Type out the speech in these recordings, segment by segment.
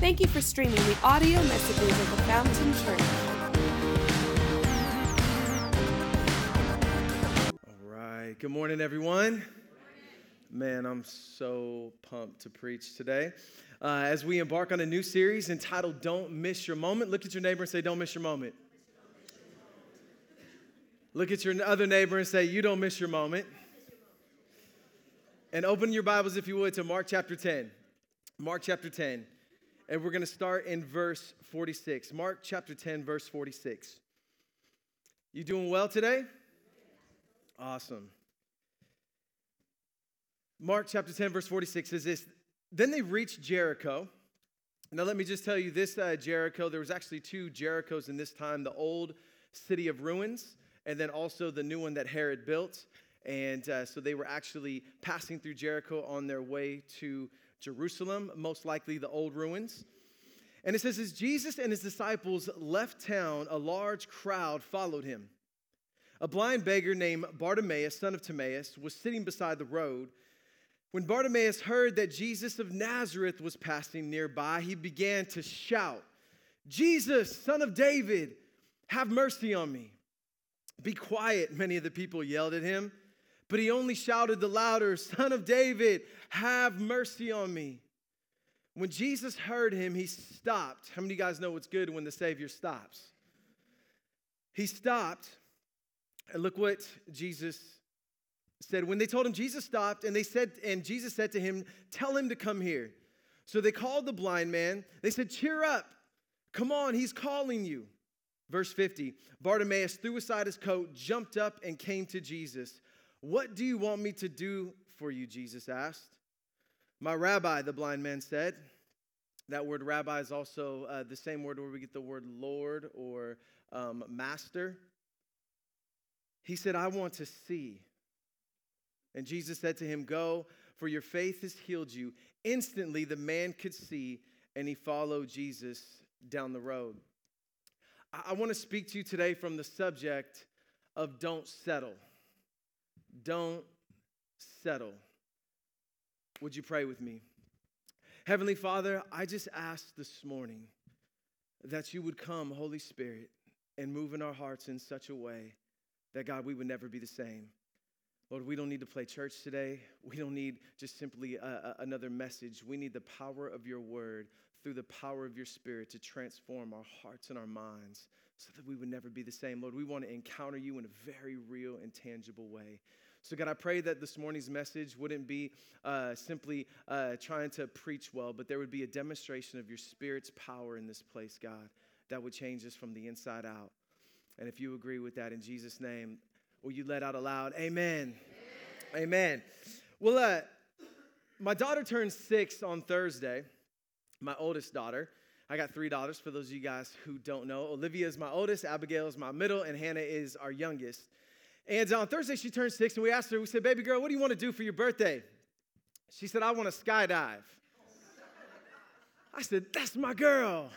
Thank you for streaming the audio messages of the Fountain Church. All right. Good morning, everyone. Man, I'm so pumped to preach today. Uh, as we embark on a new series entitled Don't Miss Your Moment, look at your neighbor and say, Don't miss your moment. Look at your other neighbor and say, You don't miss your moment. And open your Bibles, if you would, to Mark chapter 10. Mark chapter 10. And we're going to start in verse 46. Mark chapter 10, verse 46. You doing well today? Awesome. Mark chapter 10, verse 46 says this Then they reached Jericho. Now, let me just tell you this uh, Jericho, there was actually two Jerichos in this time the old city of ruins, and then also the new one that Herod built. And uh, so they were actually passing through Jericho on their way to Jerusalem, most likely the old ruins. And it says, as Jesus and his disciples left town, a large crowd followed him. A blind beggar named Bartimaeus, son of Timaeus, was sitting beside the road. When Bartimaeus heard that Jesus of Nazareth was passing nearby, he began to shout, Jesus, son of David, have mercy on me. Be quiet, many of the people yelled at him. But he only shouted the louder, Son of David, have mercy on me. When Jesus heard him, he stopped. How many of you guys know what's good when the Savior stops? He stopped, and look what Jesus said. When they told him, Jesus stopped, and they said, and Jesus said to him, Tell him to come here. So they called the blind man. They said, Cheer up. Come on, he's calling you. Verse 50 Bartimaeus threw aside his coat, jumped up, and came to Jesus. What do you want me to do for you? Jesus asked. My rabbi, the blind man said. That word rabbi is also uh, the same word where we get the word Lord or um, master. He said, I want to see. And Jesus said to him, Go, for your faith has healed you. Instantly, the man could see, and he followed Jesus down the road. I, I want to speak to you today from the subject of don't settle. Don't settle. Would you pray with me? Heavenly Father, I just ask this morning that you would come, Holy Spirit, and move in our hearts in such a way that, God, we would never be the same. Lord, we don't need to play church today. We don't need just simply a, a, another message. We need the power of your word through the power of your spirit to transform our hearts and our minds so that we would never be the same. Lord, we want to encounter you in a very real and tangible way. So, God, I pray that this morning's message wouldn't be uh, simply uh, trying to preach well, but there would be a demonstration of your Spirit's power in this place, God, that would change us from the inside out. And if you agree with that in Jesus' name, will you let out aloud, Amen. Amen. Amen. Well, uh, my daughter turned six on Thursday, my oldest daughter. I got three daughters for those of you guys who don't know. Olivia is my oldest, Abigail is my middle, and Hannah is our youngest. And on Thursday, she turned six, and we asked her, we said, Baby girl, what do you want to do for your birthday? She said, I want to skydive. I said, That's my girl.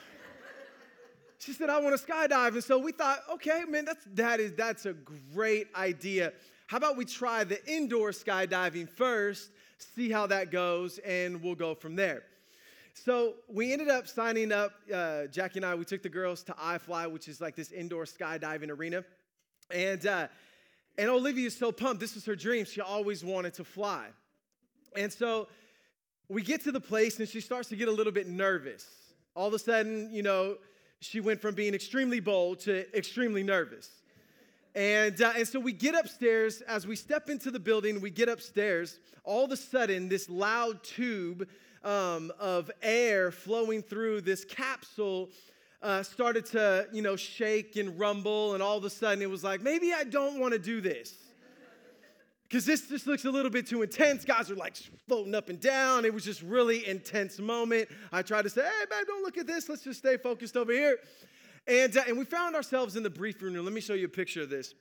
She said, I want to skydive. And so we thought, okay, man, that's, that is, that's a great idea. How about we try the indoor skydiving first, see how that goes, and we'll go from there. So we ended up signing up, uh, Jackie and I, we took the girls to iFly, which is like this indoor skydiving arena. And, uh, and Olivia is so pumped. This is her dream. She always wanted to fly. And so we get to the place and she starts to get a little bit nervous. All of a sudden, you know, she went from being extremely bold to extremely nervous. And, uh, and so we get upstairs. As we step into the building, we get upstairs. All of a sudden, this loud tube um, of air flowing through this capsule uh, started to, you know, shake and rumble, and all of a sudden it was like, maybe I don't want to do this. Because this just looks a little bit too intense. Guys are like floating up and down. It was just really intense moment. I tried to say, hey, babe, don't look at this. Let's just stay focused over here. And, uh, and we found ourselves in the briefing room. Let me show you a picture of this.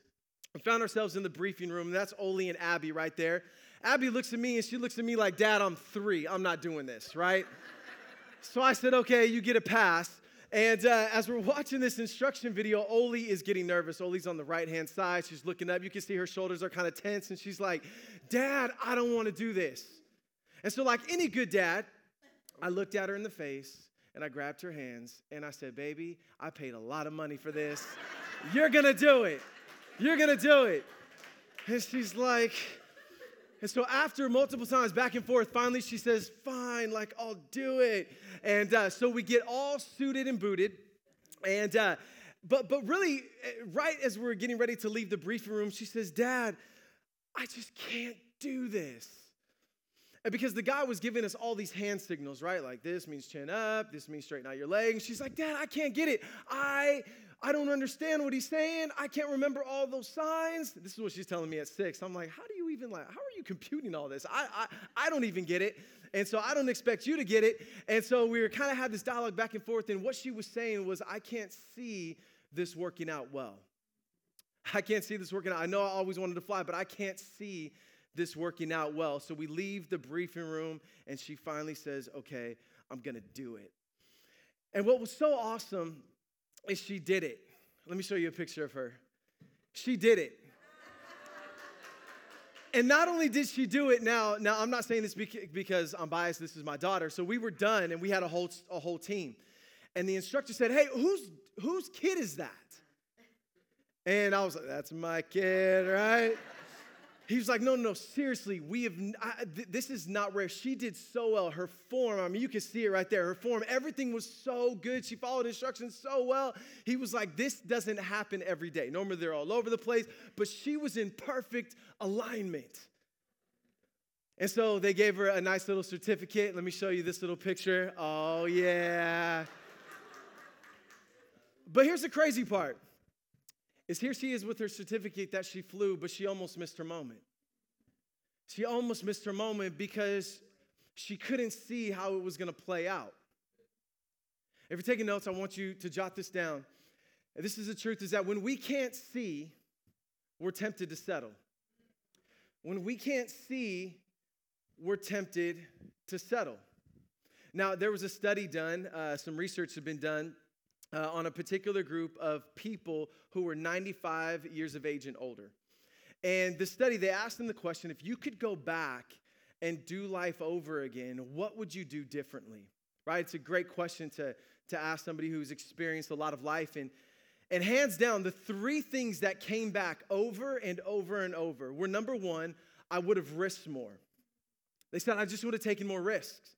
We found ourselves in the briefing room. That's Oli and Abby right there. Abby looks at me and she looks at me like, Dad, I'm three. I'm not doing this, right? so I said, okay, you get a pass. And uh, as we're watching this instruction video, Oli is getting nervous. Oli's on the right hand side. She's looking up. You can see her shoulders are kind of tense. And she's like, Dad, I don't want to do this. And so, like any good dad, I looked at her in the face and I grabbed her hands and I said, Baby, I paid a lot of money for this. You're gonna do it. You're gonna do it. And she's like, and so after multiple times back and forth, finally she says, Fine, like I'll do it. And uh, so we get all suited and booted. And uh, but but really, eh, right as we're getting ready to leave the briefing room, she says, Dad, I just can't do this. And because the guy was giving us all these hand signals, right? Like this means chin up, this means straighten out your leg. And she's like, Dad, I can't get it. I I don't understand what he's saying. I can't remember all those signs. This is what she's telling me at six. I'm like, how do you even like, how are you computing all this? I I, I don't even get it. And so I don't expect you to get it. And so we were kind of had this dialogue back and forth. And what she was saying was, I can't see this working out well. I can't see this working out. I know I always wanted to fly, but I can't see this working out well. So we leave the briefing room, and she finally says, Okay, I'm gonna do it. And what was so awesome is she did it. Let me show you a picture of her. She did it. And not only did she do it now, now I'm not saying this because I'm biased, this is my daughter. So we were done and we had a whole, a whole team. And the instructor said, Hey, whose, whose kid is that? And I was like, That's my kid, right? He was like, no, no, seriously, we have, I, th- this is not rare. She did so well. Her form, I mean, you can see it right there. Her form, everything was so good. She followed instructions so well. He was like, this doesn't happen every day. Normally they're all over the place, but she was in perfect alignment. And so they gave her a nice little certificate. Let me show you this little picture. Oh, yeah. but here's the crazy part is here she is with her certificate that she flew, but she almost missed her moment. She almost missed her moment because she couldn't see how it was going to play out. If you're taking notes, I want you to jot this down. This is the truth is that when we can't see, we're tempted to settle. When we can't see, we're tempted to settle. Now, there was a study done, uh, some research had been done uh, on a particular group of people who were 95 years of age and older. And the study, they asked them the question if you could go back and do life over again, what would you do differently? Right? It's a great question to, to ask somebody who's experienced a lot of life. And, and hands down, the three things that came back over and over and over were number one, I would have risked more. They said, I just would have taken more risks.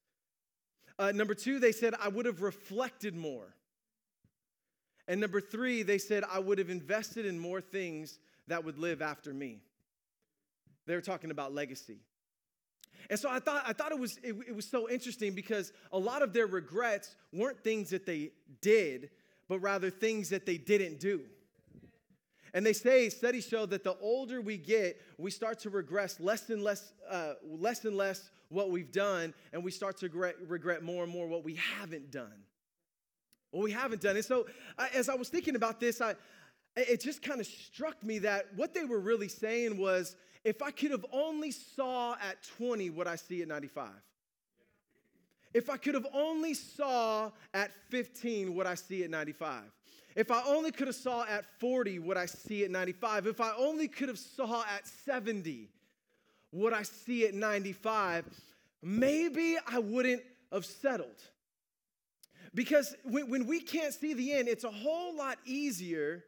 Uh, number two, they said, I would have reflected more. And number three, they said, I would have invested in more things that would live after me. They were talking about legacy. And so I thought, I thought it, was, it, it was so interesting because a lot of their regrets weren't things that they did, but rather things that they didn't do. And they say, studies show that the older we get, we start to regress less and less, uh, less and less what we've done, and we start to regret, regret more and more what we haven't done. Well, we haven't done And So, I, as I was thinking about this, I, it just kind of struck me that what they were really saying was if I could have only saw at 20 what I see at 95. If I could have only saw at 15 what I see at 95. If I only could have saw at 40 what I see at 95. If I only could have saw at 70 what I see at 95, maybe I wouldn't have settled. Because when, when we can't see the end, it's a whole lot easier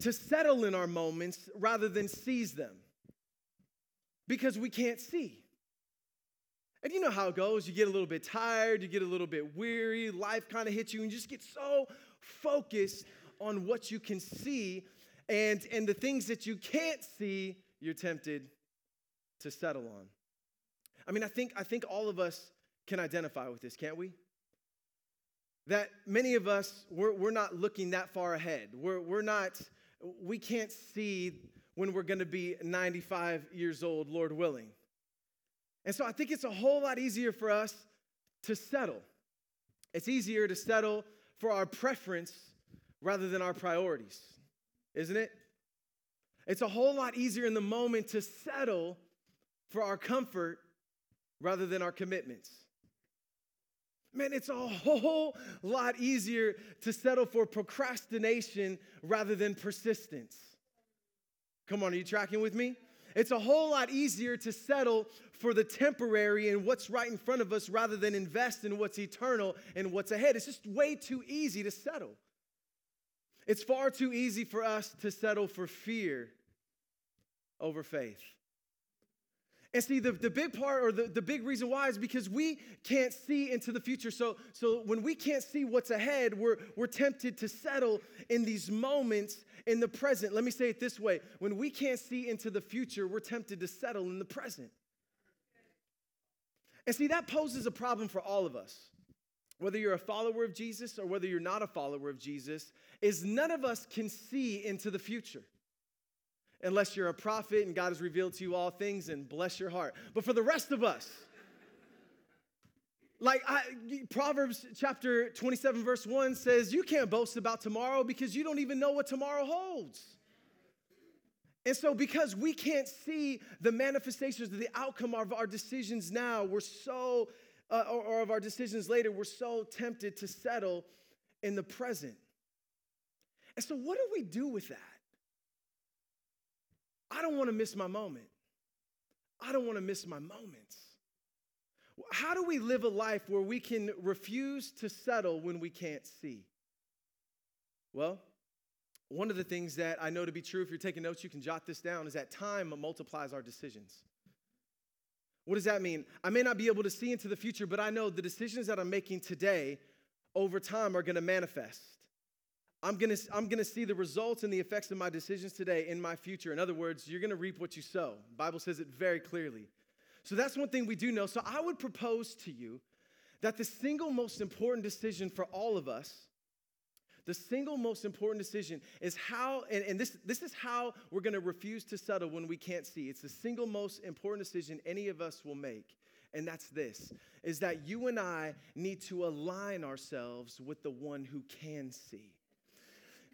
to settle in our moments rather than seize them because we can't see. And you know how it goes. You get a little bit tired, you get a little bit weary, life kind of hits you, and you just get so focused on what you can see. And, and the things that you can't see, you're tempted to settle on. I mean, I think, I think all of us can identify with this, can't we? that many of us, we're, we're not looking that far ahead. We're, we're not, we can't see when we're going to be 95 years old, Lord willing. And so I think it's a whole lot easier for us to settle. It's easier to settle for our preference rather than our priorities, isn't it? It's a whole lot easier in the moment to settle for our comfort rather than our commitments. Man, it's a whole lot easier to settle for procrastination rather than persistence. Come on, are you tracking with me? It's a whole lot easier to settle for the temporary and what's right in front of us rather than invest in what's eternal and what's ahead. It's just way too easy to settle. It's far too easy for us to settle for fear over faith. And see, the, the big part or the, the big reason why is because we can't see into the future. So, so when we can't see what's ahead, we're, we're tempted to settle in these moments in the present. Let me say it this way when we can't see into the future, we're tempted to settle in the present. And see, that poses a problem for all of us. Whether you're a follower of Jesus or whether you're not a follower of Jesus, is none of us can see into the future unless you're a prophet and God has revealed to you all things and bless your heart. But for the rest of us, like I, Proverbs chapter 27, verse 1 says, You can't boast about tomorrow because you don't even know what tomorrow holds. And so, because we can't see the manifestations of the outcome of our decisions now, we're so, uh, or, or of our decisions later, we're so tempted to settle in the present. And so, what do we do with that? I don't want to miss my moment. I don't want to miss my moments. How do we live a life where we can refuse to settle when we can't see? Well, one of the things that I know to be true, if you're taking notes, you can jot this down, is that time multiplies our decisions. What does that mean? I may not be able to see into the future, but I know the decisions that I'm making today over time are going to manifest. I'm gonna, I'm gonna see the results and the effects of my decisions today in my future. In other words, you're gonna reap what you sow. The Bible says it very clearly. So that's one thing we do know. So I would propose to you that the single most important decision for all of us, the single most important decision is how, and, and this, this is how we're gonna refuse to settle when we can't see. It's the single most important decision any of us will make. And that's this is that you and I need to align ourselves with the one who can see.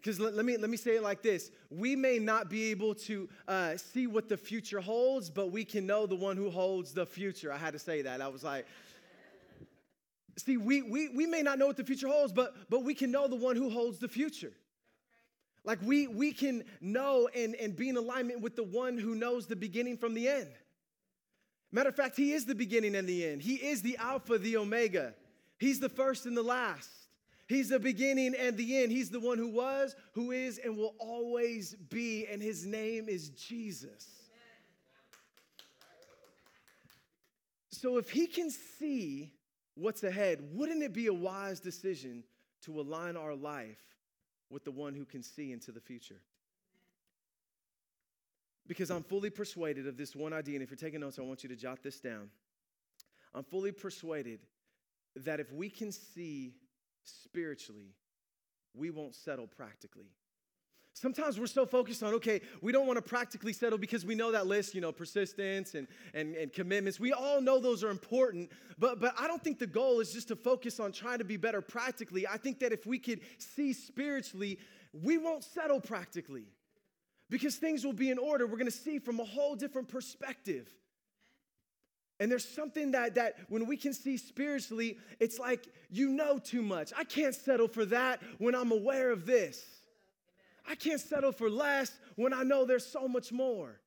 Because let, let, me, let me say it like this We may not be able to uh, see what the future holds, but we can know the one who holds the future. I had to say that. I was like, See, we, we, we may not know what the future holds, but, but we can know the one who holds the future. Like we, we can know and, and be in alignment with the one who knows the beginning from the end. Matter of fact, he is the beginning and the end. He is the Alpha, the Omega. He's the first and the last. He's the beginning and the end. He's the one who was, who is, and will always be, and his name is Jesus. So if he can see what's ahead, wouldn't it be a wise decision to align our life with the one who can see into the future? Because I'm fully persuaded of this one idea, and if you're taking notes, I want you to jot this down. I'm fully persuaded that if we can see spiritually, we won't settle practically. Sometimes we're so focused on, okay, we don't want to practically settle because we know that list, you know, persistence and, and, and commitments. We all know those are important, but, but I don't think the goal is just to focus on trying to be better practically. I think that if we could see spiritually, we won't settle practically because things will be in order. We're going to see from a whole different perspective. And there's something that, that when we can see spiritually, it's like you know too much. I can't settle for that when I'm aware of this. I can't settle for less when I know there's so much more.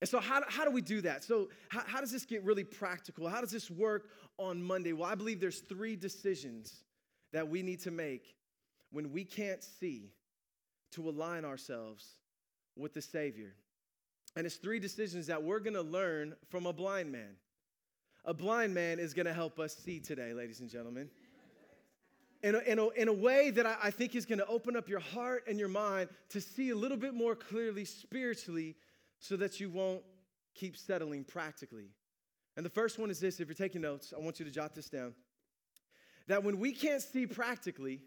And so, how, how do we do that? So, how, how does this get really practical? How does this work on Monday? Well, I believe there's three decisions that we need to make when we can't see to align ourselves with the Savior. And it's three decisions that we're gonna learn from a blind man. A blind man is gonna help us see today, ladies and gentlemen. In a, in a, in a way that I, I think is gonna open up your heart and your mind to see a little bit more clearly spiritually so that you won't keep settling practically. And the first one is this if you're taking notes, I want you to jot this down. That when we can't see practically,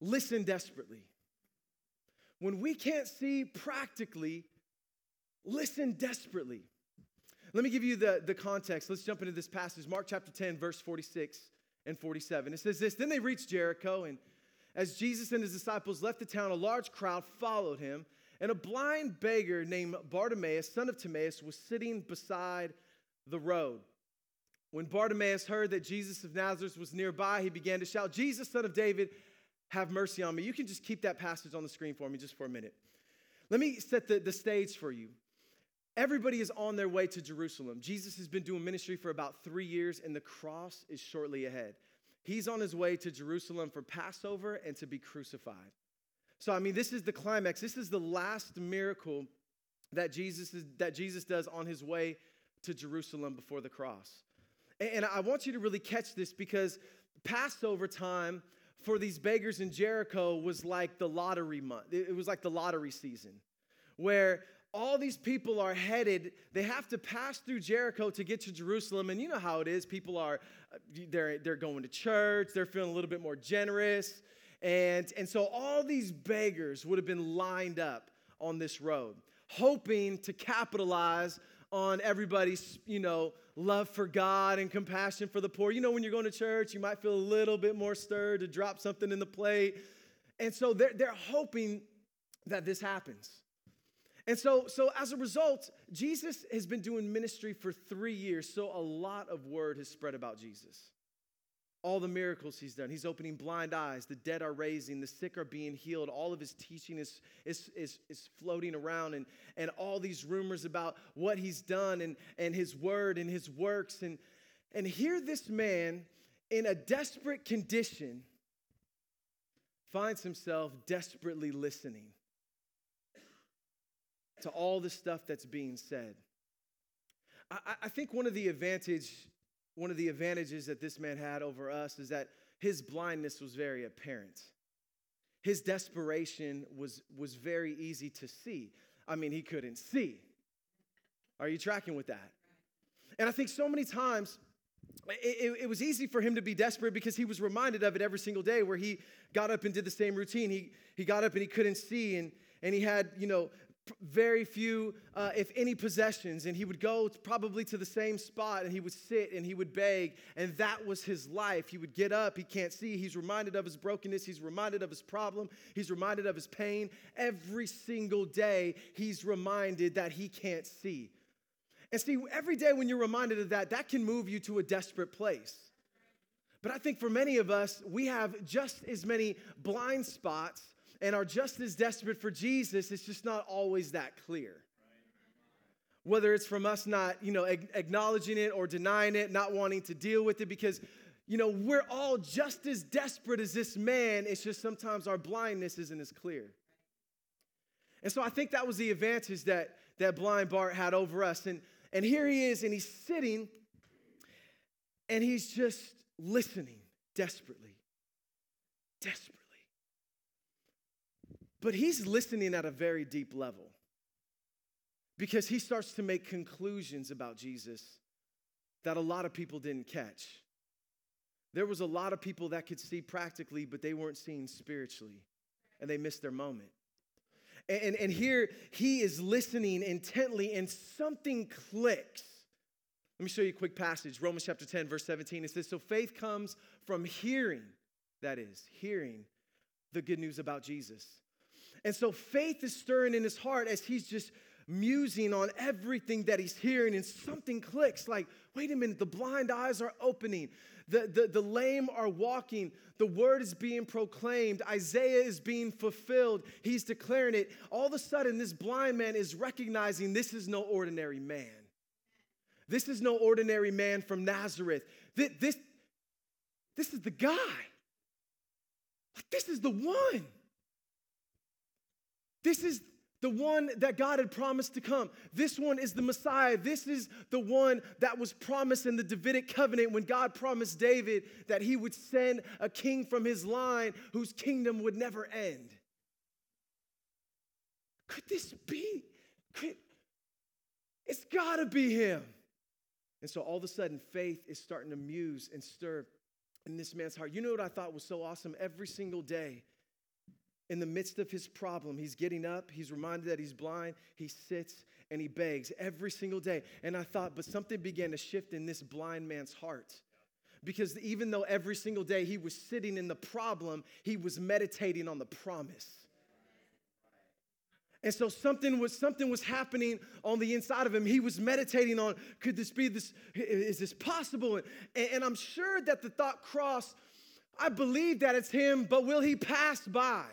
listen desperately. When we can't see practically, listen desperately. Let me give you the, the context. Let's jump into this passage, Mark chapter 10, verse 46 and 47. It says this Then they reached Jericho, and as Jesus and his disciples left the town, a large crowd followed him, and a blind beggar named Bartimaeus, son of Timaeus, was sitting beside the road. When Bartimaeus heard that Jesus of Nazareth was nearby, he began to shout, Jesus, son of David, have mercy on me. You can just keep that passage on the screen for me just for a minute. Let me set the, the stage for you. Everybody is on their way to Jerusalem. Jesus has been doing ministry for about three years, and the cross is shortly ahead. He's on his way to Jerusalem for Passover and to be crucified. So, I mean, this is the climax. This is the last miracle that Jesus, is, that Jesus does on his way to Jerusalem before the cross. And, and I want you to really catch this because Passover time for these beggars in Jericho was like the lottery month. It was like the lottery season where all these people are headed they have to pass through jericho to get to jerusalem and you know how it is people are uh, they're, they're going to church they're feeling a little bit more generous and, and so all these beggars would have been lined up on this road hoping to capitalize on everybody's you know love for god and compassion for the poor you know when you're going to church you might feel a little bit more stirred to drop something in the plate and so they're, they're hoping that this happens and so, so as a result, Jesus has been doing ministry for three years. So a lot of word has spread about Jesus. All the miracles he's done. He's opening blind eyes, the dead are raising, the sick are being healed. All of his teaching is, is, is, is floating around, and, and all these rumors about what he's done and, and his word and his works. And, and here, this man in a desperate condition finds himself desperately listening to all the stuff that's being said. I, I think one of the advantage, one of the advantages that this man had over us is that his blindness was very apparent. His desperation was, was very easy to see. I mean, he couldn't see. Are you tracking with that? And I think so many times it, it, it, was easy for him to be desperate because he was reminded of it every single day where he got up and did the same routine. He, he got up and he couldn't see and, and he had, you know, very few, uh, if any, possessions. And he would go probably to the same spot and he would sit and he would beg. And that was his life. He would get up, he can't see. He's reminded of his brokenness, he's reminded of his problem, he's reminded of his pain. Every single day, he's reminded that he can't see. And see, every day when you're reminded of that, that can move you to a desperate place. But I think for many of us, we have just as many blind spots and are just as desperate for Jesus, it's just not always that clear. Whether it's from us not, you know, acknowledging it or denying it, not wanting to deal with it, because, you know, we're all just as desperate as this man. It's just sometimes our blindness isn't as clear. And so I think that was the advantage that, that blind Bart had over us. And, and here he is, and he's sitting, and he's just listening desperately. Desperately. But he's listening at a very deep level because he starts to make conclusions about Jesus that a lot of people didn't catch. There was a lot of people that could see practically, but they weren't seeing spiritually, and they missed their moment. And, and, and here he is listening intently, and something clicks. Let me show you a quick passage Romans chapter 10, verse 17. It says, So faith comes from hearing, that is, hearing the good news about Jesus. And so faith is stirring in his heart as he's just musing on everything that he's hearing, and something clicks like, wait a minute, the blind eyes are opening, the, the, the lame are walking, the word is being proclaimed, Isaiah is being fulfilled, he's declaring it. All of a sudden, this blind man is recognizing this is no ordinary man. This is no ordinary man from Nazareth. This, this, this is the guy. This is the one. This is the one that God had promised to come. This one is the Messiah. This is the one that was promised in the Davidic covenant when God promised David that he would send a king from his line whose kingdom would never end. Could this be? Could, it's got to be him. And so all of a sudden, faith is starting to muse and stir in this man's heart. You know what I thought was so awesome? Every single day, in the midst of his problem, he's getting up, he's reminded that he's blind, he sits and he begs every single day. And I thought, but something began to shift in this blind man's heart. Because even though every single day he was sitting in the problem, he was meditating on the promise. And so something was something was happening on the inside of him. He was meditating on, could this be this? Is this possible? And, and I'm sure that the thought crossed, I believe that it's him, but will he pass by?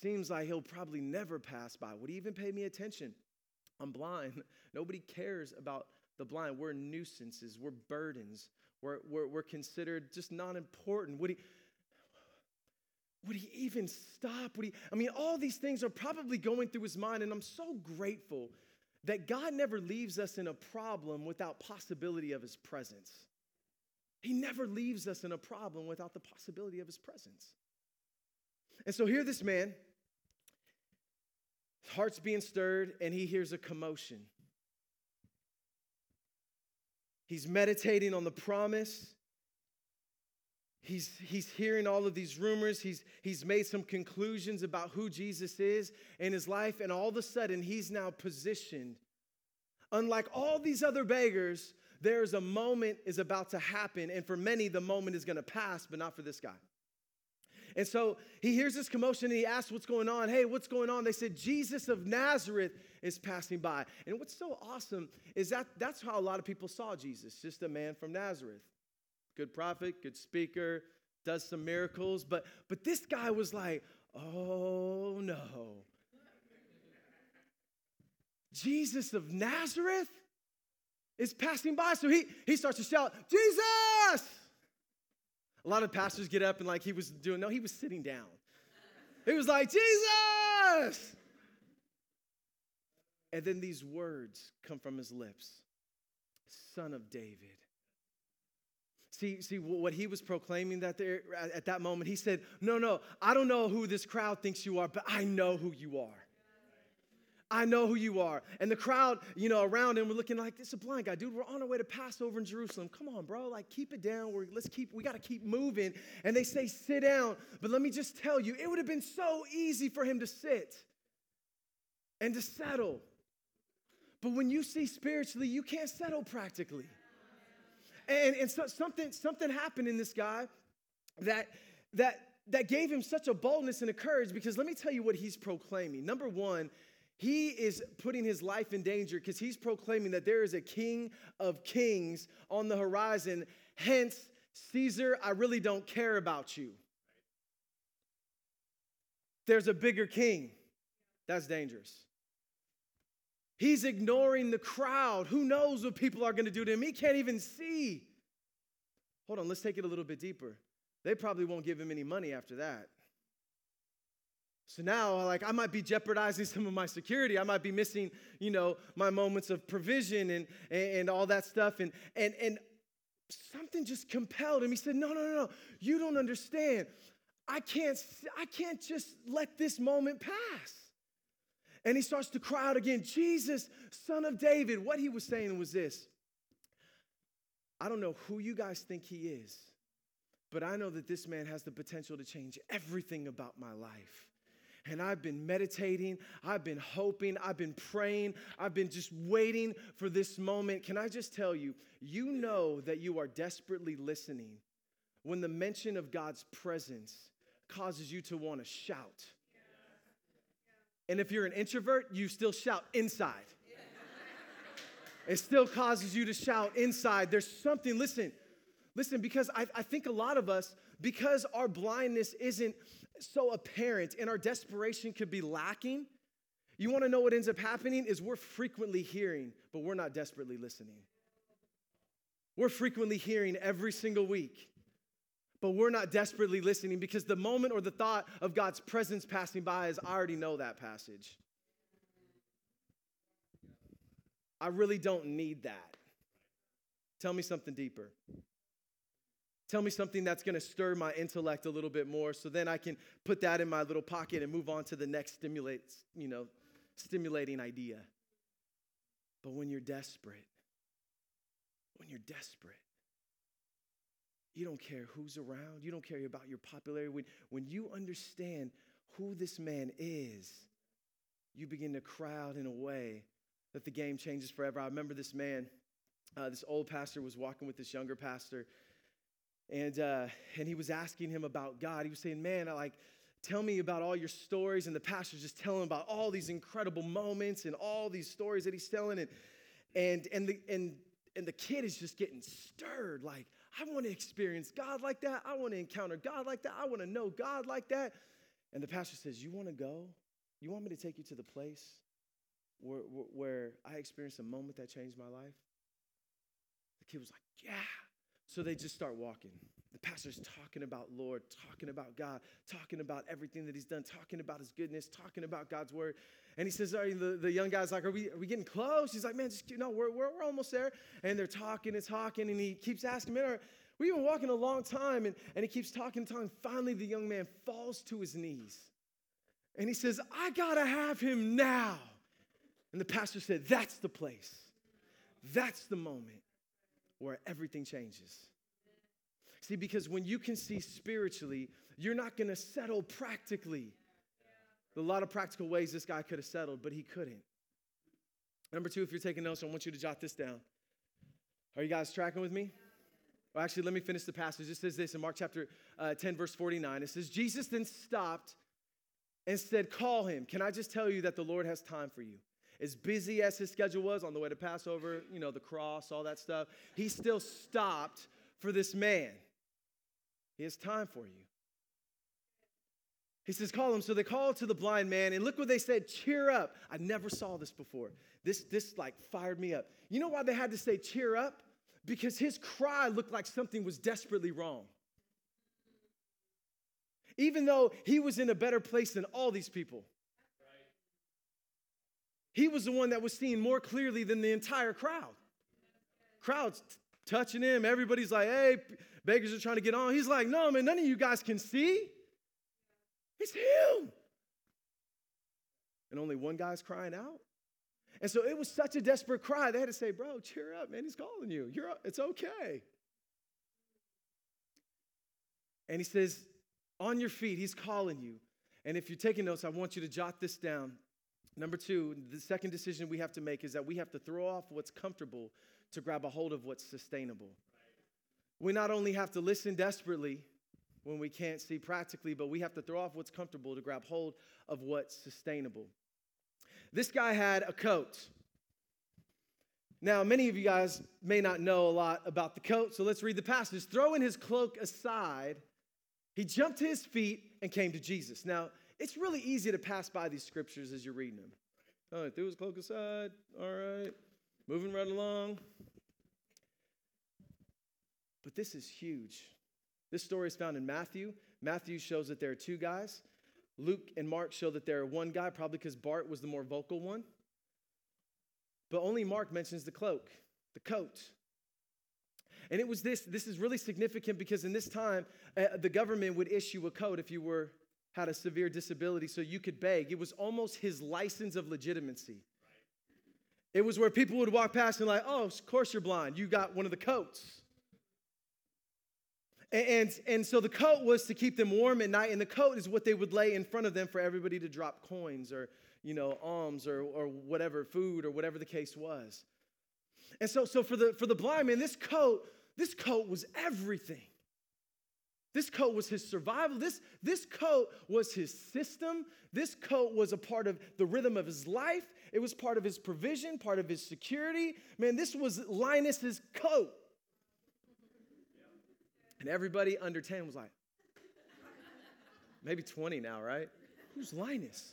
Seems like he'll probably never pass by. Would he even pay me attention? I'm blind. Nobody cares about the blind. We're nuisances, we're burdens, we're, we're, we're considered just not important. Would he, would he even stop? Would he, I mean, all these things are probably going through his mind, and I'm so grateful that God never leaves us in a problem without possibility of his presence. He never leaves us in a problem without the possibility of his presence. And so here this man, his heart's being stirred, and he hears a commotion. He's meditating on the promise. He's, he's hearing all of these rumors. He's, he's made some conclusions about who Jesus is in his life, and all of a sudden, he's now positioned. Unlike all these other beggars, there's a moment is about to happen, and for many, the moment is going to pass, but not for this guy. And so he hears this commotion and he asks what's going on. Hey, what's going on? They said, Jesus of Nazareth is passing by. And what's so awesome is that that's how a lot of people saw Jesus, just a man from Nazareth. Good prophet, good speaker, does some miracles. But, but this guy was like, oh no. Jesus of Nazareth is passing by. So he, he starts to shout, Jesus! A lot of pastors get up and like he was doing, no, he was sitting down. He was like, Jesus! And then these words come from his lips Son of David. See, see what he was proclaiming that there at that moment, he said, No, no, I don't know who this crowd thinks you are, but I know who you are. I know who you are. And the crowd, you know, around him were looking like, this is a blind guy, dude. We're on our way to Passover in Jerusalem. Come on, bro. Like, keep it down. We're, let's keep, we got to keep moving. And they say, sit down. But let me just tell you, it would have been so easy for him to sit and to settle. But when you see spiritually, you can't settle practically. And, and so something, something happened in this guy that, that, that gave him such a boldness and a courage because let me tell you what he's proclaiming. Number one, he is putting his life in danger because he's proclaiming that there is a king of kings on the horizon. Hence, Caesar, I really don't care about you. There's a bigger king. That's dangerous. He's ignoring the crowd. Who knows what people are going to do to him? He can't even see. Hold on, let's take it a little bit deeper. They probably won't give him any money after that. So now, like, I might be jeopardizing some of my security. I might be missing, you know, my moments of provision and, and, and all that stuff. And, and, and something just compelled him. He said, No, no, no, no. You don't understand. I can't, I can't just let this moment pass. And he starts to cry out again, Jesus, son of David. What he was saying was this I don't know who you guys think he is, but I know that this man has the potential to change everything about my life. And I've been meditating, I've been hoping, I've been praying, I've been just waiting for this moment. Can I just tell you, you know that you are desperately listening when the mention of God's presence causes you to want to shout. And if you're an introvert, you still shout inside. It still causes you to shout inside. There's something, listen, listen, because I, I think a lot of us, because our blindness isn't so apparent and our desperation could be lacking, you want to know what ends up happening is we're frequently hearing, but we're not desperately listening. We're frequently hearing every single week, but we're not desperately listening because the moment or the thought of God's presence passing by is I already know that passage. I really don't need that. Tell me something deeper. Tell me something that's going to stir my intellect a little bit more so then I can put that in my little pocket and move on to the next stimulate, you know, stimulating idea. But when you're desperate, when you're desperate, you don't care who's around. You don't care about your popularity. When, when you understand who this man is, you begin to crowd in a way that the game changes forever. I remember this man, uh, this old pastor was walking with this younger pastor, and, uh, and he was asking him about God. He was saying, Man, I like, tell me about all your stories. And the pastor's just telling about all these incredible moments and all these stories that he's telling. And, and, and, the, and, and the kid is just getting stirred. Like, I want to experience God like that. I want to encounter God like that. I want to know God like that. And the pastor says, You want to go? You want me to take you to the place where, where, where I experienced a moment that changed my life? The kid was like, Yeah. So they just start walking. The pastor's talking about Lord, talking about God, talking about everything that he's done, talking about his goodness, talking about God's word. And he says, are the, the young guy's like, are we, are we getting close? He's like, man, just, know, we're, we're, we're almost there. And they're talking and talking, and he keeps asking, man, are, we've been walking a long time. And, and he keeps talking and talking. Finally, the young man falls to his knees. And he says, I got to have him now. And the pastor said, that's the place. That's the moment where everything changes. See, because when you can see spiritually, you're not to settle practically. A lot of practical ways this guy could have settled, but he couldn't. Number two, if you're taking notes, I want you to jot this down. Are you guys tracking with me? Well, actually, let me finish the passage. It says this in Mark chapter uh, 10, verse 49. It says, Jesus then stopped and said, Call him. Can I just tell you that the Lord has time for you? As busy as his schedule was on the way to Passover, you know, the cross, all that stuff, he still stopped for this man. He has time for you. He says, Call him. So they call to the blind man, and look what they said cheer up. I never saw this before. This, this like fired me up. You know why they had to say cheer up? Because his cry looked like something was desperately wrong. Even though he was in a better place than all these people, he was the one that was seen more clearly than the entire crowd. Crowds t- touching him. Everybody's like, hey, beggars are trying to get on. He's like, no, man, none of you guys can see. It's him. And only one guy's crying out. And so it was such a desperate cry. They had to say, bro, cheer up, man. He's calling you. You're, it's okay. And he says, on your feet, he's calling you. And if you're taking notes, I want you to jot this down. Number two, the second decision we have to make is that we have to throw off what's comfortable to grab a hold of what's sustainable. We not only have to listen desperately when we can't see practically, but we have to throw off what's comfortable to grab hold of what's sustainable. This guy had a coat. Now, many of you guys may not know a lot about the coat, so let's read the passage. Throwing his cloak aside, he jumped to his feet and came to Jesus. Now, it's really easy to pass by these scriptures as you're reading them. Oh, threw his cloak aside. All right. Moving right along. But this is huge. This story is found in Matthew. Matthew shows that there are two guys. Luke and Mark show that there are one guy, probably because Bart was the more vocal one. But only Mark mentions the cloak, the coat. And it was this, this is really significant because in this time, uh, the government would issue a coat if you were had a severe disability so you could beg. It was almost his license of legitimacy. It was where people would walk past and like, oh, of course you're blind. You got one of the coats. And, and so the coat was to keep them warm at night, and the coat is what they would lay in front of them for everybody to drop coins or, you know, alms or, or whatever, food or whatever the case was. And so, so for, the, for the blind man, this coat, this coat was everything. This coat was his survival. This, this coat was his system. This coat was a part of the rhythm of his life. It was part of his provision, part of his security. Man, this was Linus's coat. And everybody under 10 was like, maybe 20 now, right? Who's Linus?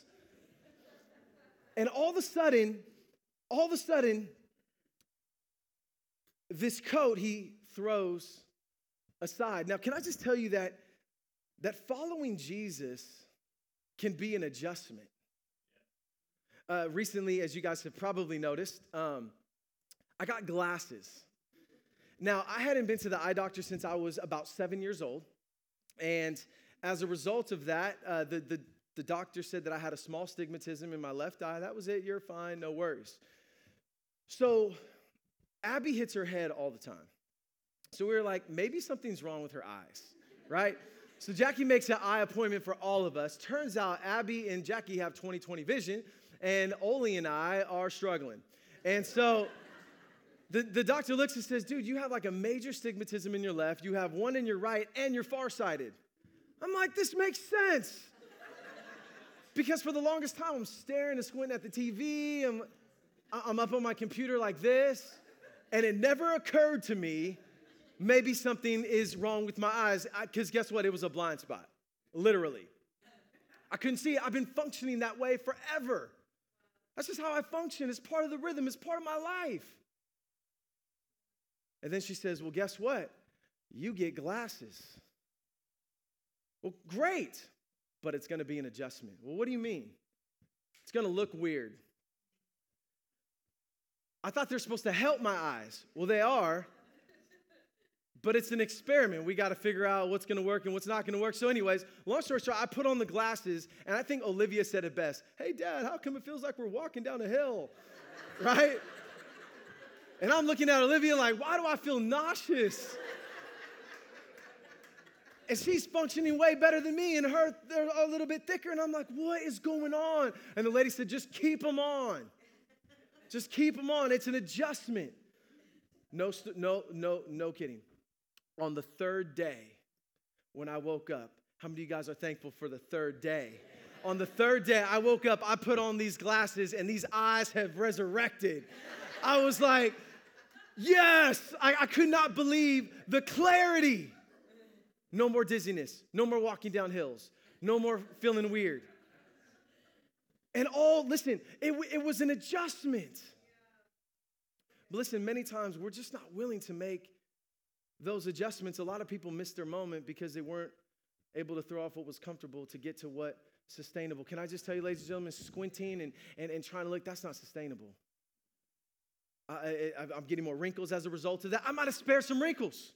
And all of a sudden, all of a sudden, this coat he throws aside. Now, can I just tell you that that following Jesus can be an adjustment? Uh, recently, as you guys have probably noticed, um, I got glasses. Now, I hadn't been to the eye doctor since I was about seven years old. And as a result of that, uh, the, the, the doctor said that I had a small stigmatism in my left eye. That was it. You're fine. No worries. So, Abby hits her head all the time. So we were like, maybe something's wrong with her eyes, right? So Jackie makes an eye appointment for all of us. Turns out Abby and Jackie have 20 20 vision, and Oli and I are struggling. And so the, the doctor looks and says, dude, you have like a major stigmatism in your left, you have one in your right, and you're farsighted. I'm like, this makes sense. because for the longest time, I'm staring and squinting at the TV, I'm, I'm up on my computer like this, and it never occurred to me maybe something is wrong with my eyes. Because guess what? It was a blind spot, literally. I couldn't see. I've been functioning that way forever. That's just how I function. It's part of the rhythm, it's part of my life. And then she says, Well, guess what? You get glasses. Well, great, but it's going to be an adjustment. Well, what do you mean? It's going to look weird. I thought they're supposed to help my eyes. Well, they are, but it's an experiment. We got to figure out what's going to work and what's not going to work. So, anyways, long story short, I put on the glasses, and I think Olivia said it best Hey, Dad, how come it feels like we're walking down a hill? right? And I'm looking at Olivia like, why do I feel nauseous? and she's functioning way better than me, and her, they're a little bit thicker. And I'm like, what is going on? And the lady said, just keep them on. Just keep them on. It's an adjustment. No, no, no, no kidding. On the third day, when I woke up, how many of you guys are thankful for the third day? On the third day, I woke up, I put on these glasses, and these eyes have resurrected. I was like, yes, I, I could not believe the clarity no more dizziness. No more walking down hills. No more feeling weird. And all, listen, it, it was an adjustment. But listen, many times we're just not willing to make those adjustments. A lot of people missed their moment because they weren't able to throw off what was comfortable to get to what sustainable. Can I just tell you, ladies and gentlemen, squinting and, and, and trying to look, that's not sustainable. I, I, I'm getting more wrinkles as a result of that. I might have spared some wrinkles.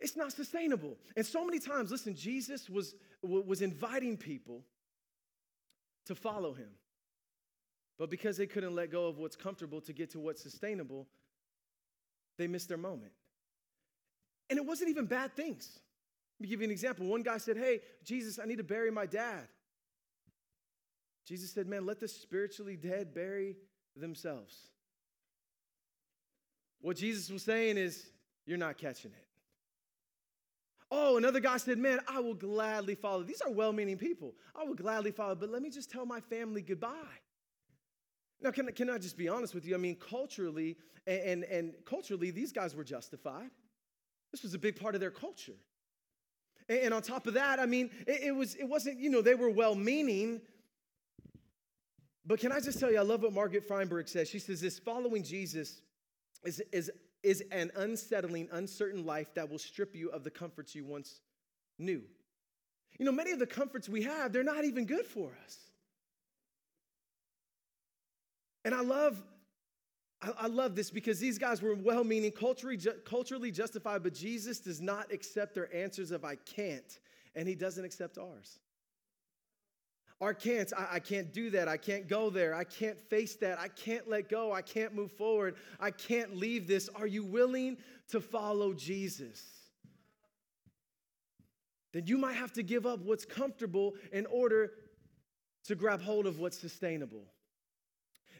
It's not sustainable. And so many times, listen, Jesus was, was inviting people to follow him. But because they couldn't let go of what's comfortable to get to what's sustainable, they missed their moment. And it wasn't even bad things. Let me give you an example. One guy said, Hey, Jesus, I need to bury my dad. Jesus said, Man, let the spiritually dead bury themselves. What Jesus was saying is, You're not catching it. Oh, another guy said, Man, I will gladly follow. These are well meaning people. I will gladly follow, but let me just tell my family goodbye. Now, can, can I just be honest with you? I mean, culturally, and, and, and culturally, these guys were justified. This was a big part of their culture. And, and on top of that, I mean, it, it, was, it wasn't, you know, they were well meaning. But can I just tell you, I love what Margaret Feinberg says. She says this following Jesus is, is is an unsettling, uncertain life that will strip you of the comforts you once knew. You know, many of the comforts we have, they're not even good for us. And I love, I, I love this because these guys were well meaning, culturally, ju- culturally justified, but Jesus does not accept their answers of I can't, and he doesn't accept ours. Our can'ts, I, I can't do that. I can't go there. I can't face that. I can't let go. I can't move forward. I can't leave this. Are you willing to follow Jesus? Then you might have to give up what's comfortable in order to grab hold of what's sustainable.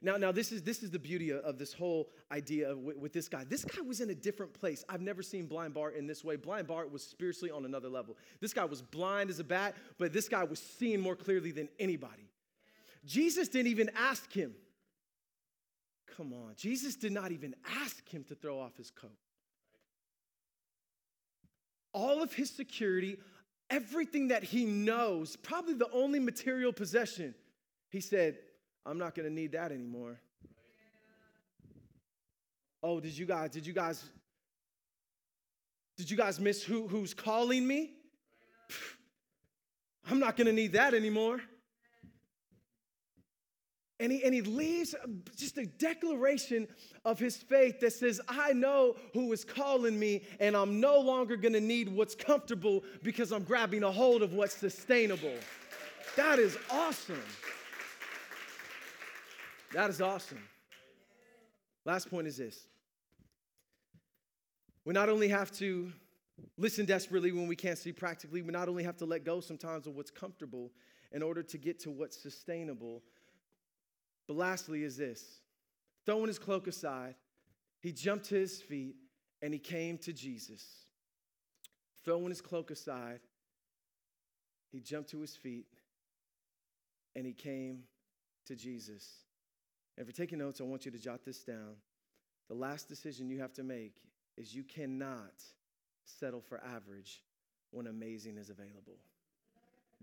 Now, now this is this is the beauty of this whole idea with, with, this guy. This guy was in a different place. I've never seen blind Bart in this way. Blind Bart was spiritually on another level. This guy was blind as a bat, but this guy was seeing more clearly than anybody. Jesus didn't even ask him. Come on, Jesus did not even ask him to throw off his coat. All of his security, everything that he knows, probably the only material possession, he said, I'm not going to need that anymore. Oh, did you guys, did you guys, did you guys miss who, who's calling me? I'm not going to need that anymore. And he, and he leaves just a declaration of his faith that says, I know who is calling me, and I'm no longer gonna need what's comfortable because I'm grabbing a hold of what's sustainable. That is awesome. That is awesome. Last point is this we not only have to listen desperately when we can't see practically, we not only have to let go sometimes of what's comfortable in order to get to what's sustainable. But lastly, is this throwing his cloak aside, he jumped to his feet and he came to Jesus. Throwing his cloak aside, he jumped to his feet and he came to Jesus. And for taking notes, I want you to jot this down. The last decision you have to make is you cannot settle for average when amazing is available.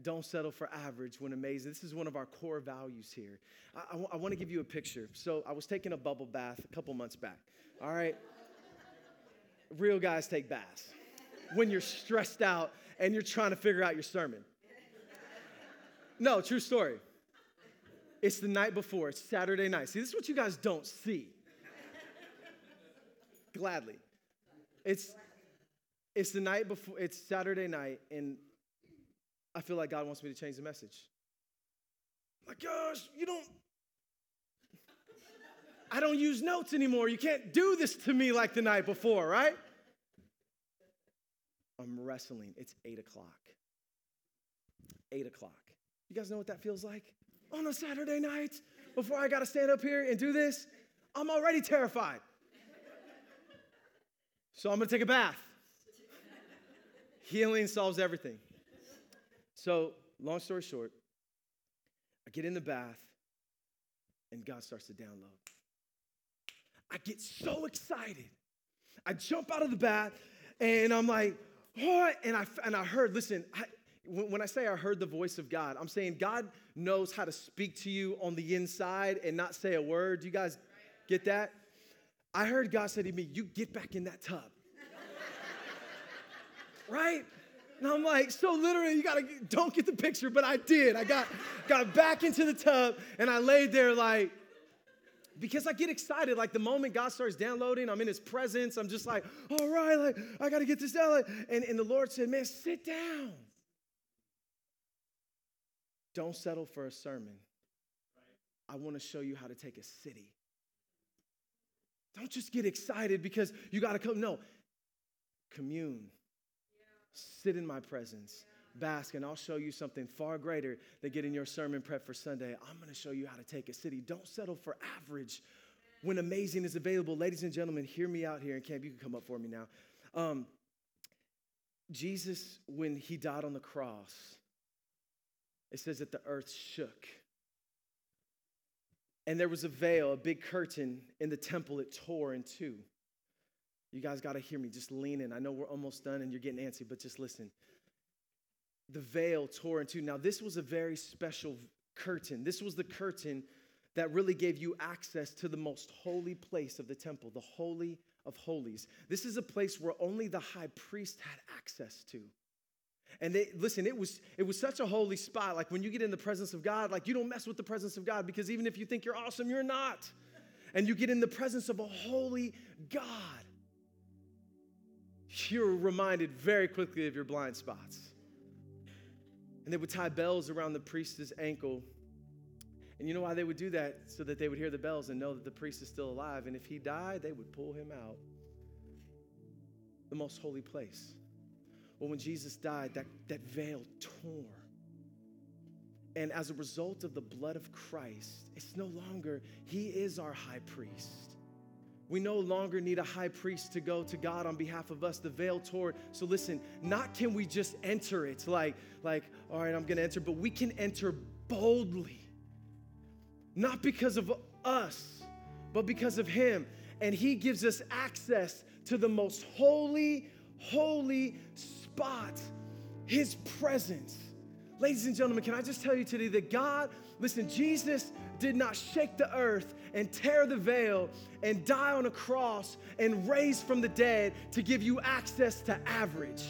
Don't settle for average when amazing. This is one of our core values here. I, I, I want to give you a picture. So I was taking a bubble bath a couple months back. All right? Real guys take baths when you're stressed out and you're trying to figure out your sermon. No, true story. It's the night before, it's Saturday night. See, this is what you guys don't see. Gladly. It's it's the night before, it's Saturday night, and I feel like God wants me to change the message. My gosh, you don't I don't use notes anymore. You can't do this to me like the night before, right? I'm wrestling. It's eight o'clock. Eight o'clock. You guys know what that feels like? On a Saturday night, before I gotta stand up here and do this, I'm already terrified. So I'm gonna take a bath. Healing solves everything. So, long story short, I get in the bath and God starts to download. I get so excited. I jump out of the bath and I'm like, what? And I, and I heard, listen, I, when I say I heard the voice of God, I'm saying God knows how to speak to you on the inside and not say a word. Do you guys get that? I heard God say to me, You get back in that tub. right? And I'm like, so literally, you gotta don't get the picture, but I did. I got got back into the tub and I laid there like, because I get excited. Like the moment God starts downloading, I'm in his presence. I'm just like, all right, like I gotta get this down. And, and the Lord said, Man, sit down. Don't settle for a sermon. I want to show you how to take a city. Don't just get excited because you got to come. No, commune. Sit in my presence. Bask, and I'll show you something far greater than getting your sermon prep for Sunday. I'm going to show you how to take a city. Don't settle for average when amazing is available. Ladies and gentlemen, hear me out here. And Camp, you can come up for me now. Um, Jesus, when he died on the cross, it says that the earth shook. And there was a veil, a big curtain in the temple, it tore in two. You guys got to hear me. Just lean in. I know we're almost done and you're getting antsy, but just listen. The veil tore in two. Now, this was a very special curtain. This was the curtain that really gave you access to the most holy place of the temple, the Holy of Holies. This is a place where only the high priest had access to. And they listen, it was it was such a holy spot. Like when you get in the presence of God, like you don't mess with the presence of God because even if you think you're awesome, you're not. And you get in the presence of a holy God you're reminded very quickly of your blind spots. And they would tie bells around the priest's ankle. And you know why they would do that? So that they would hear the bells and know that the priest is still alive. And if he died, they would pull him out. The most holy place. Well, when Jesus died, that, that veil tore. And as a result of the blood of Christ, it's no longer, he is our high priest. We no longer need a high priest to go to God on behalf of us. The veil tore. So listen, not can we just enter it like, like, all right, I'm gonna enter, but we can enter boldly. Not because of us, but because of Him. And He gives us access to the most holy, holy spot, His presence. Ladies and gentlemen, can I just tell you today that God, listen, Jesus did not shake the earth and tear the veil and die on a cross and raise from the dead to give you access to average.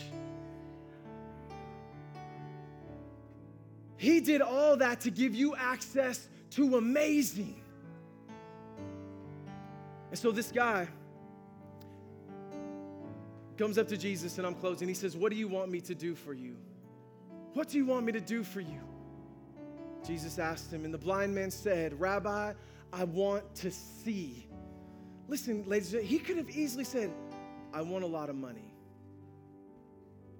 He did all that to give you access to amazing. And so this guy comes up to Jesus, and I'm closing. He says, What do you want me to do for you? What do you want me to do for you? Jesus asked him, and the blind man said, Rabbi, I want to see. Listen, ladies, he could have easily said, I want a lot of money.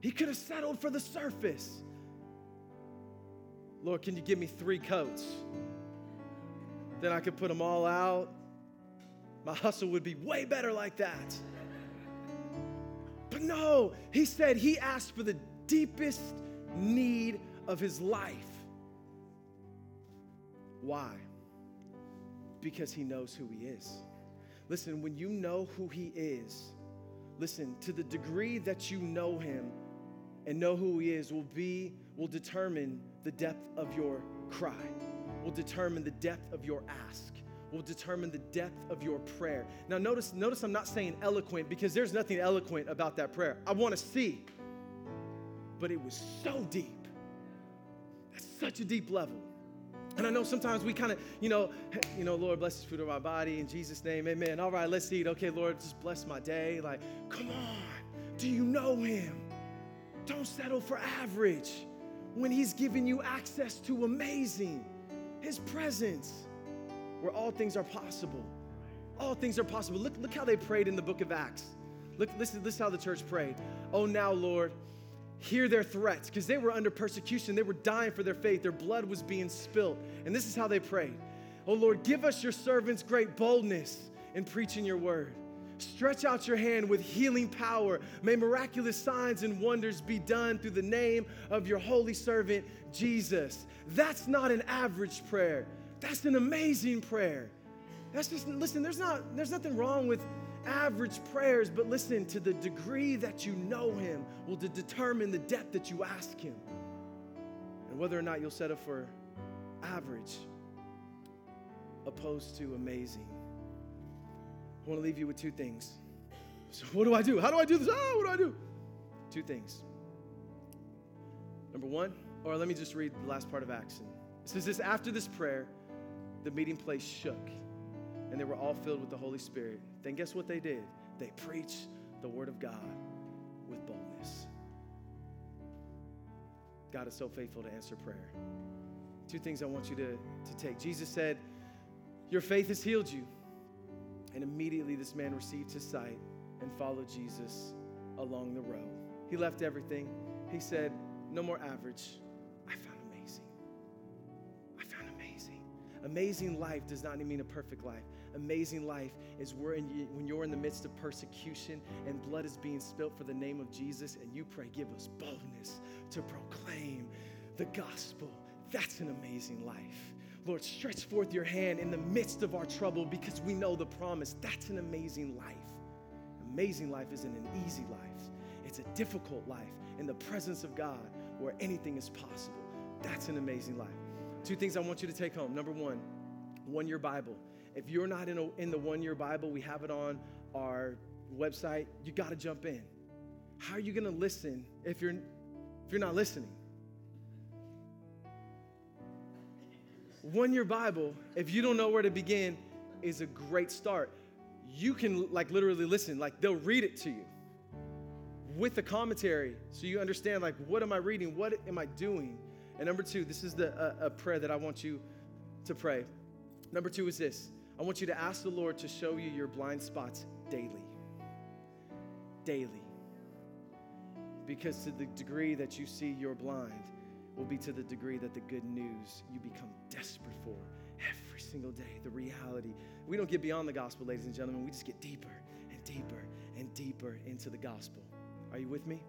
He could have settled for the surface. Lord, can you give me three coats? Then I could put them all out. My hustle would be way better like that. But no, he said he asked for the deepest need of his life. Why? Because he knows who he is. Listen, when you know who he is, listen, to the degree that you know him, and know who He is will be, will determine the depth of your cry, will determine the depth of your ask, will determine the depth of your prayer. Now, notice, notice I'm not saying eloquent because there's nothing eloquent about that prayer. I want to see, but it was so deep. That's such a deep level. And I know sometimes we kind of, you know, you know, Lord, bless the food of our body in Jesus' name, amen. All right, let's eat. Okay, Lord, just bless my day. Like, come on. Do you know him? Don't settle for average when he's giving you access to amazing, his presence, where all things are possible. All things are possible. Look, look how they prayed in the book of Acts. Look, listen, listen how the church prayed. Oh, now, Lord, hear their threats because they were under persecution. They were dying for their faith. Their blood was being spilt. And this is how they prayed Oh Lord, give us your servants great boldness in preaching your word. Stretch out your hand with healing power. May miraculous signs and wonders be done through the name of your holy servant, Jesus. That's not an average prayer. That's an amazing prayer. That's just, listen, there's, not, there's nothing wrong with average prayers, but listen, to the degree that you know Him will determine the depth that you ask Him and whether or not you'll settle for average opposed to amazing. I want to leave you with two things. So, what do I do? How do I do this? Ah, what do I do? Two things. Number one, or let me just read the last part of Acts. It says this after this prayer, the meeting place shook and they were all filled with the Holy Spirit. Then guess what they did? They preached the Word of God with boldness. God is so faithful to answer prayer. Two things I want you to, to take. Jesus said, Your faith has healed you. And immediately this man received his sight and followed Jesus along the road. He left everything. He said, No more average. Amazing. Life does not mean a perfect life. Amazing life is when you're in the midst of persecution and blood is being spilt for the name of Jesus, and you pray, Give us boldness to proclaim the gospel. That's an amazing life. Lord, stretch forth your hand in the midst of our trouble because we know the promise. That's an amazing life. Amazing life isn't an easy life, it's a difficult life in the presence of God where anything is possible. That's an amazing life. Two things I want you to take home. Number one, one year Bible. If you're not in, a, in the one year Bible, we have it on our website. You got to jump in. How are you going to listen if you're, if you're not listening? One year Bible, if you don't know where to begin, is a great start. You can like literally listen, like they'll read it to you with the commentary so you understand like what am I reading? What am I doing? And number two, this is the uh, a prayer that I want you to pray. Number two is this I want you to ask the Lord to show you your blind spots daily. Daily. Because to the degree that you see you're blind will be to the degree that the good news you become desperate for every single day. The reality. We don't get beyond the gospel, ladies and gentlemen. We just get deeper and deeper and deeper into the gospel. Are you with me?